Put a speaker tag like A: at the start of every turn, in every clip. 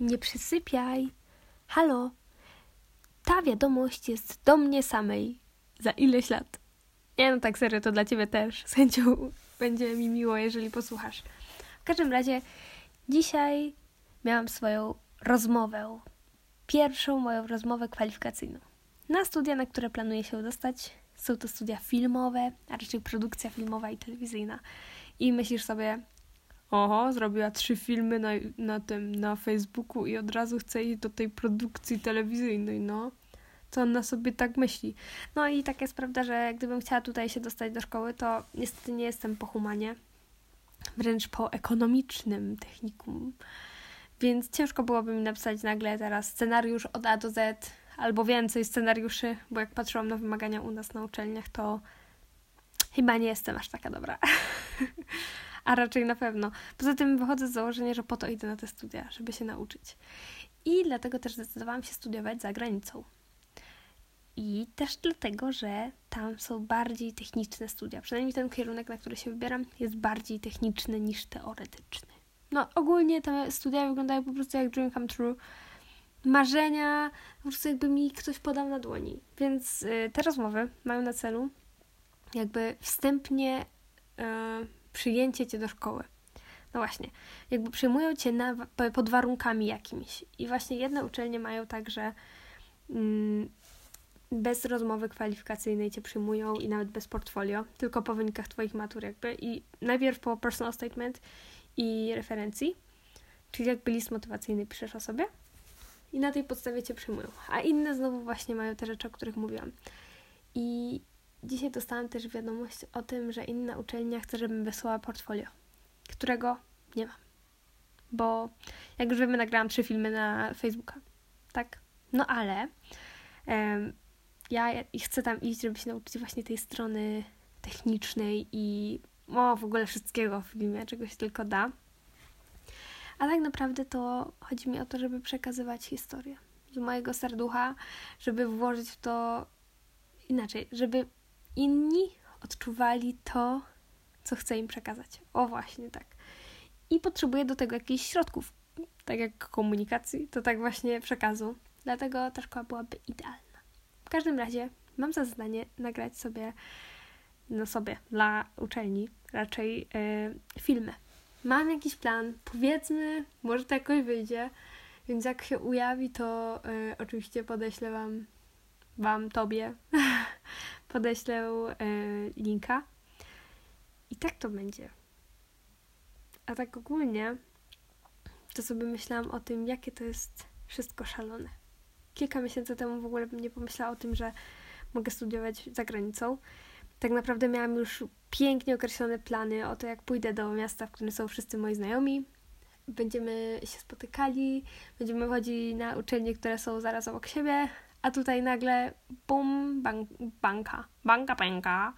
A: Nie przysypiaj. Halo. Ta wiadomość jest do mnie samej. Za ileś lat. Nie no, tak serio, to dla ciebie też. Z chęcią będzie mi miło, jeżeli posłuchasz. W każdym razie, dzisiaj miałam swoją rozmowę. Pierwszą moją rozmowę kwalifikacyjną. Na studia, na które planuję się dostać. Są to studia filmowe, a raczej produkcja filmowa i telewizyjna. I myślisz sobie, oho, zrobiła trzy filmy na, na tym, na Facebooku i od razu chce iść do tej produkcji telewizyjnej, no. Co ona sobie tak myśli. No i tak jest prawda, że gdybym chciała tutaj się dostać do szkoły, to niestety nie jestem po humanie, wręcz po ekonomicznym technikum. Więc ciężko byłoby mi napisać nagle teraz scenariusz od A do Z, albo więcej scenariuszy, bo jak patrzyłam na wymagania u nas na uczelniach, to chyba nie jestem aż taka dobra. A raczej na pewno. Poza tym wychodzę z założenia, że po to idę na te studia, żeby się nauczyć. I dlatego też zdecydowałam się studiować za granicą. I też dlatego, że tam są bardziej techniczne studia. Przynajmniej ten kierunek, na który się wybieram, jest bardziej techniczny niż teoretyczny. No, ogólnie te studia wyglądają po prostu jak dream come true. Marzenia, po prostu jakby mi ktoś podał na dłoni. Więc y, te rozmowy mają na celu jakby wstępnie y, przyjęcie cię do szkoły. No właśnie, jakby przyjmują cię na, pod warunkami jakimiś. I właśnie jedne uczelnie mają tak, że mm, bez rozmowy kwalifikacyjnej cię przyjmują i nawet bez portfolio, tylko po wynikach twoich matur jakby. I najpierw po personal statement i referencji, czyli jakby list motywacyjny piszesz o sobie i na tej podstawie cię przyjmują. A inne znowu właśnie mają te rzeczy, o których mówiłam. I dzisiaj dostałam też wiadomość o tym, że inna uczelnia chce, żebym wysłała portfolio, którego nie mam. Bo jak już wiemy, nagrałam trzy filmy na Facebooka. Tak? No ale um, ja chcę tam iść, żeby się nauczyć właśnie tej strony technicznej i o, w ogóle wszystkiego w filmie, czego się tylko da. A tak naprawdę to chodzi mi o to, żeby przekazywać historię z mojego serducha, żeby włożyć w to inaczej, żeby inni odczuwali to, co chcę im przekazać. O właśnie tak. I potrzebuję do tego jakichś środków, tak jak komunikacji, to tak właśnie przekazu. Dlatego ta szkoła byłaby idealna. W każdym razie mam za zadanie nagrać sobie, no sobie, dla uczelni raczej yy, filmy. Mam jakiś plan, powiedzmy, może to jakoś wyjdzie, więc jak się ujawi, to yy, oczywiście podeślę Wam, Wam, Tobie, podeślę yy, linka. I tak to będzie. A tak ogólnie, to sobie myślałam o tym, jakie to jest wszystko szalone kilka miesięcy temu w ogóle bym nie pomyślała o tym, że mogę studiować za granicą. Tak naprawdę miałam już pięknie określone plany o to, jak pójdę do miasta, w którym są wszyscy moi znajomi. Będziemy się spotykali, będziemy chodzili na uczelnie, które są zaraz obok siebie, a tutaj nagle bum, banka, banka pęka,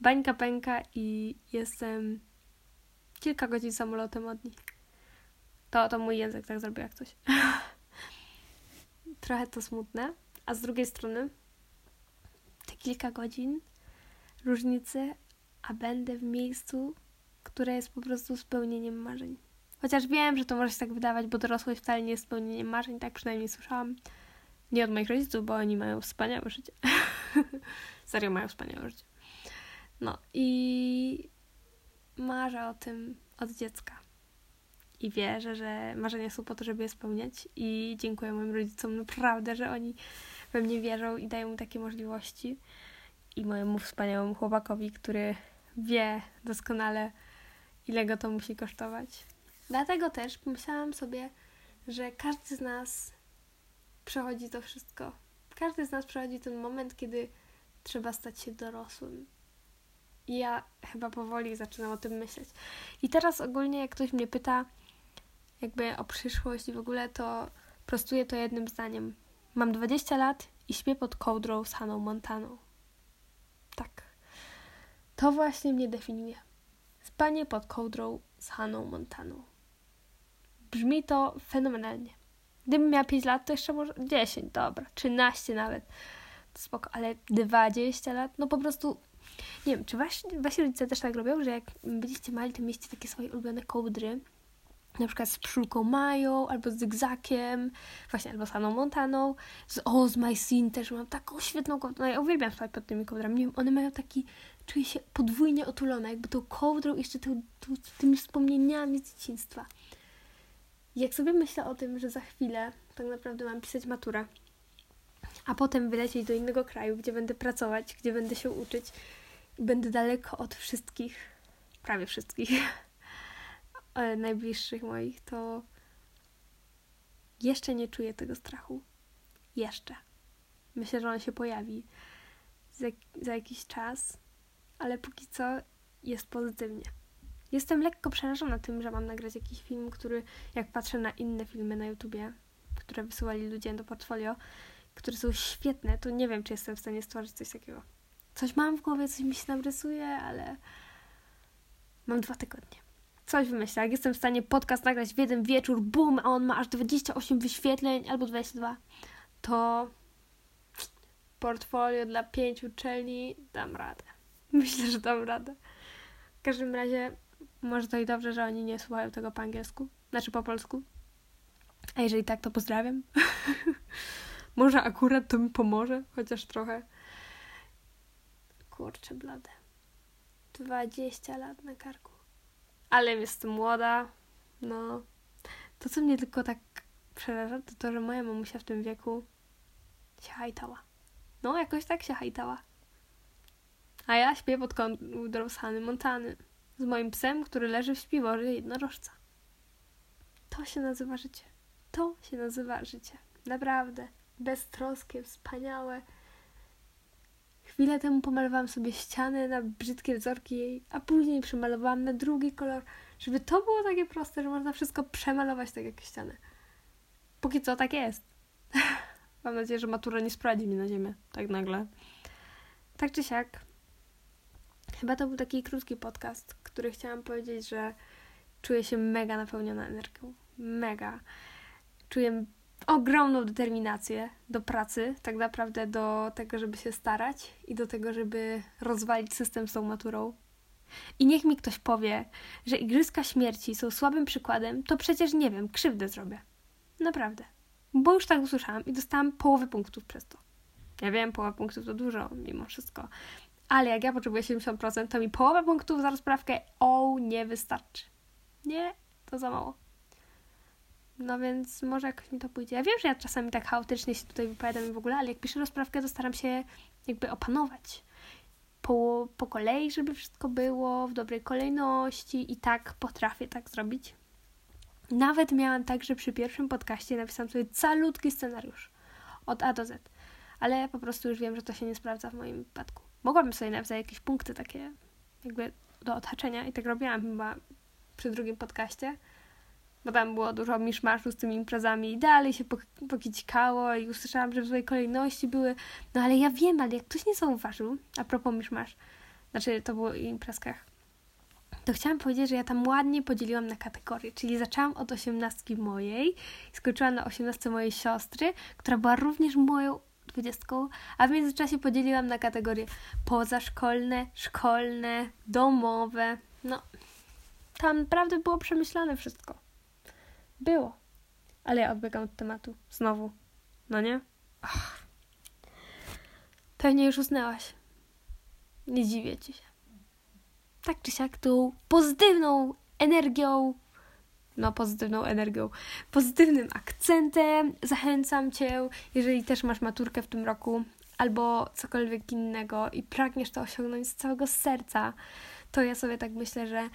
A: bańka pęka i jestem kilka godzin samolotem od nich. To, to mój język tak zrobił jak coś. trochę to smutne, a z drugiej strony te kilka godzin różnicy, a będę w miejscu, które jest po prostu spełnieniem marzeń. Chociaż wiem, że to może się tak wydawać, bo dorosłość wcale nie jest spełnieniem marzeń, tak przynajmniej słyszałam. Nie od moich rodziców, bo oni mają wspaniałe życie. Serio mają wspaniałe życie. No i marzę o tym od dziecka i wierzę, że marzenia są po to, żeby je spełniać i dziękuję moim rodzicom naprawdę, że oni we mnie wierzą i dają mi takie możliwości i mojemu wspaniałemu chłopakowi, który wie doskonale, ile go to musi kosztować. Dlatego też pomyślałam sobie, że każdy z nas przechodzi to wszystko. Każdy z nas przechodzi ten moment, kiedy trzeba stać się dorosłym. I ja chyba powoli zaczynam o tym myśleć. I teraz ogólnie, jak ktoś mnie pyta, jakby o przyszłość w ogóle to prostuję to jednym zdaniem. Mam 20 lat i śpię pod kołdrą z Haną Montaną. Tak. To właśnie mnie definiuje. Spanie pod kołdrą z Haną Montaną. Brzmi to fenomenalnie. Gdybym miała 5 lat, to jeszcze może 10, dobra, 13 nawet. Spoko, ale 20 lat, no po prostu nie wiem, czy wasi, wasi rodzice też tak robią, że jak byliście mali, to mieliście takie swoje ulubione kołdry? Na przykład z Pszczółką Mają, albo z Zygzakiem, właśnie, albo z Haną Montaną, z Oz My Sin też mam taką świetną kołdrę, no ja uwielbiam spać pod tymi kołdrami, nie wiem, one mają taki, czuję się podwójnie otulona, jakby tą kołdrą jeszcze tą, tymi wspomnieniami z dzieciństwa. Jak sobie myślę o tym, że za chwilę tak naprawdę mam pisać maturę, a potem wylecieć do innego kraju, gdzie będę pracować, gdzie będę się uczyć i będę daleko od wszystkich, prawie wszystkich najbliższych moich, to jeszcze nie czuję tego strachu. Jeszcze. Myślę, że on się pojawi za, za jakiś czas, ale póki co jest pozytywnie. Jestem lekko przerażona tym, że mam nagrać jakiś film, który, jak patrzę na inne filmy na YouTubie, które wysyłali ludzie do portfolio, które są świetne, to nie wiem, czy jestem w stanie stworzyć coś takiego. Coś mam w głowie, coś mi się tam rysuje, ale mam dwa tygodnie. Coś wymyślę. Jak jestem w stanie podcast nagrać w jeden wieczór, bum, a on ma aż 28 wyświetleń albo 22, to portfolio dla pięciu uczelni dam radę. Myślę, że dam radę. W każdym razie może to i dobrze, że oni nie słuchają tego po angielsku, znaczy po polsku. A jeżeli tak, to pozdrawiam. może akurat to mi pomoże, chociaż trochę. Kurczę, blade. 20 lat na karku. Ale jestem młoda. No. To, co mnie tylko tak przeraża, to to, że moja mamusia w tym wieku się hajtała. No, jakoś tak się hajtała. A ja śpię pod z Hany Montany. Z moim psem, który leży w śpiworze jednorożca. To się nazywa życie. To się nazywa życie. Naprawdę. Beztroskie, wspaniałe. Chwilę temu pomalowałam sobie ściany na brzydkie wzorki jej, a później przemalowałam na drugi kolor, żeby to było takie proste, że można wszystko przemalować tak jak ściany. Póki co tak jest. Mam nadzieję, że matura nie sprawdzi mi na ziemię tak nagle. Tak czy siak, chyba to był taki krótki podcast, który chciałam powiedzieć, że czuję się mega napełniona energią. Mega. Czuję ogromną determinację do pracy, tak naprawdę do tego, żeby się starać i do tego, żeby rozwalić system z tą maturą. I niech mi ktoś powie, że Igrzyska Śmierci są słabym przykładem, to przecież nie wiem, krzywdę zrobię. Naprawdę. Bo już tak usłyszałam i dostałam połowę punktów przez to. Ja wiem, połowa punktów to dużo, mimo wszystko. Ale jak ja potrzebuję 70%, to mi połowa punktów za rozprawkę, o, nie wystarczy. Nie, to za mało. No więc może jakoś mi to pójdzie. Ja wiem, że ja czasami tak chaotycznie się tutaj wypowiadam w ogóle, ale jak piszę rozprawkę, to staram się jakby opanować po, po kolei, żeby wszystko było w dobrej kolejności i tak potrafię tak zrobić. Nawet miałam tak, że przy pierwszym podcaście napisałam sobie calutki scenariusz od A do Z, ale po prostu już wiem, że to się nie sprawdza w moim przypadku. Mogłabym sobie napisać jakieś punkty takie jakby do odhaczenia i tak robiłam chyba przy drugim podcaście, bo tam było dużo miszmaszu z tymi imprezami i dalej się pokicikało i usłyszałam, że w złej kolejności były, no ale ja wiem, ale jak ktoś nie zauważył, a propos miszmasz, znaczy to było o imprezkach, to chciałam powiedzieć, że ja tam ładnie podzieliłam na kategorie, czyli zaczęłam od osiemnastki mojej i skończyłam na osiemnastce mojej siostry, która była również moją dwudziestką, a w międzyczasie podzieliłam na kategorie pozaszkolne, szkolne, domowe, no tam naprawdę było przemyślane wszystko. Było. Ale ja odbiegam od tematu. Znowu. No nie? Ach. Pewnie już usnęłaś. Nie dziwię ci się. Tak czy siak tą pozytywną energią, no pozytywną energią, pozytywnym akcentem zachęcam cię, jeżeli też masz maturkę w tym roku albo cokolwiek innego i pragniesz to osiągnąć z całego serca, to ja sobie tak myślę, że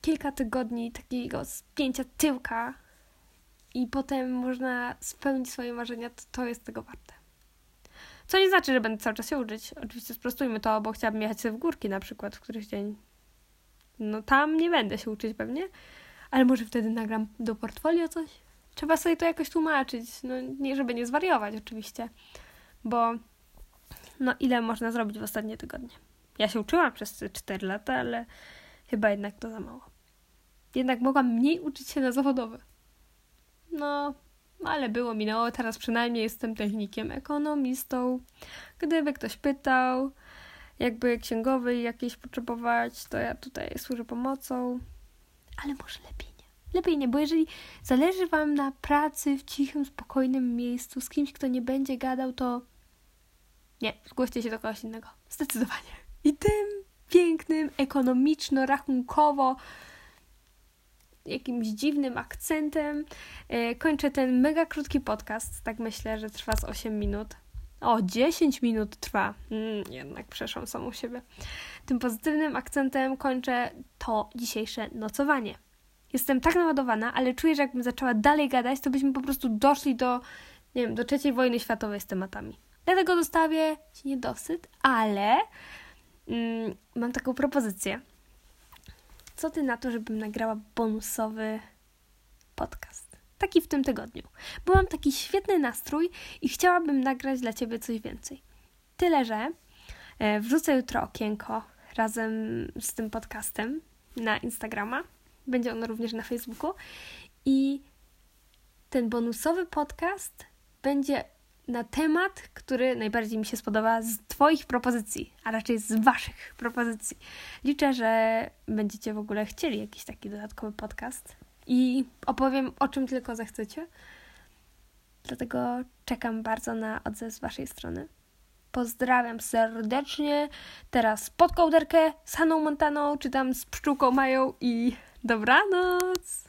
A: kilka tygodni takiego spięcia tyłka i potem można spełnić swoje marzenia, to, to jest tego warte. Co nie znaczy, że będę cały czas się uczyć. Oczywiście sprostujmy to, bo chciałabym jechać sobie w górki na przykład w któryś dzień. No tam nie będę się uczyć pewnie, ale może wtedy nagram do portfolio coś. Trzeba sobie to jakoś tłumaczyć. No nie, żeby nie zwariować oczywiście, bo no ile można zrobić w ostatnie tygodnie. Ja się uczyłam przez 4 lata, ale chyba jednak to za mało. Jednak mogłam mniej uczyć się na zawodowe. No, ale było, minęło. Teraz przynajmniej jestem technikiem, ekonomistą. Gdyby ktoś pytał, jakby księgowy jakieś potrzebować, to ja tutaj służę pomocą. Ale może lepiej nie. Lepiej nie, bo jeżeli zależy Wam na pracy w cichym, spokojnym miejscu z kimś, kto nie będzie gadał, to nie, zgłoście się do kogoś innego. Zdecydowanie. I tym pięknym, ekonomiczno-rachunkowo jakimś dziwnym akcentem yy, kończę ten mega krótki podcast. Tak myślę, że trwa z 8 minut. O, 10 minut trwa. Mm, jednak przeszłam samą siebie. Tym pozytywnym akcentem kończę to dzisiejsze nocowanie. Jestem tak naładowana, ale czuję, że jakbym zaczęła dalej gadać, to byśmy po prostu doszli do, nie wiem, do trzeciej wojny światowej z tematami. Dlatego dostawię się niedosyt, ale mm, mam taką propozycję. Co ty na to, żebym nagrała bonusowy podcast? Taki w tym tygodniu. Bo mam taki świetny nastrój i chciałabym nagrać dla ciebie coś więcej. Tyle, że e, wrzucę jutro okienko razem z tym podcastem na Instagrama. Będzie ono również na Facebooku. I ten bonusowy podcast będzie na temat, który najbardziej mi się spodoba z Twoich propozycji, a raczej z Waszych propozycji. Liczę, że będziecie w ogóle chcieli jakiś taki dodatkowy podcast i opowiem o czym tylko zechcecie. Dlatego czekam bardzo na odzew z Waszej strony. Pozdrawiam serdecznie. Teraz pod kołderkę z Haną Montaną, czy tam z pszczółką Mają i dobranoc!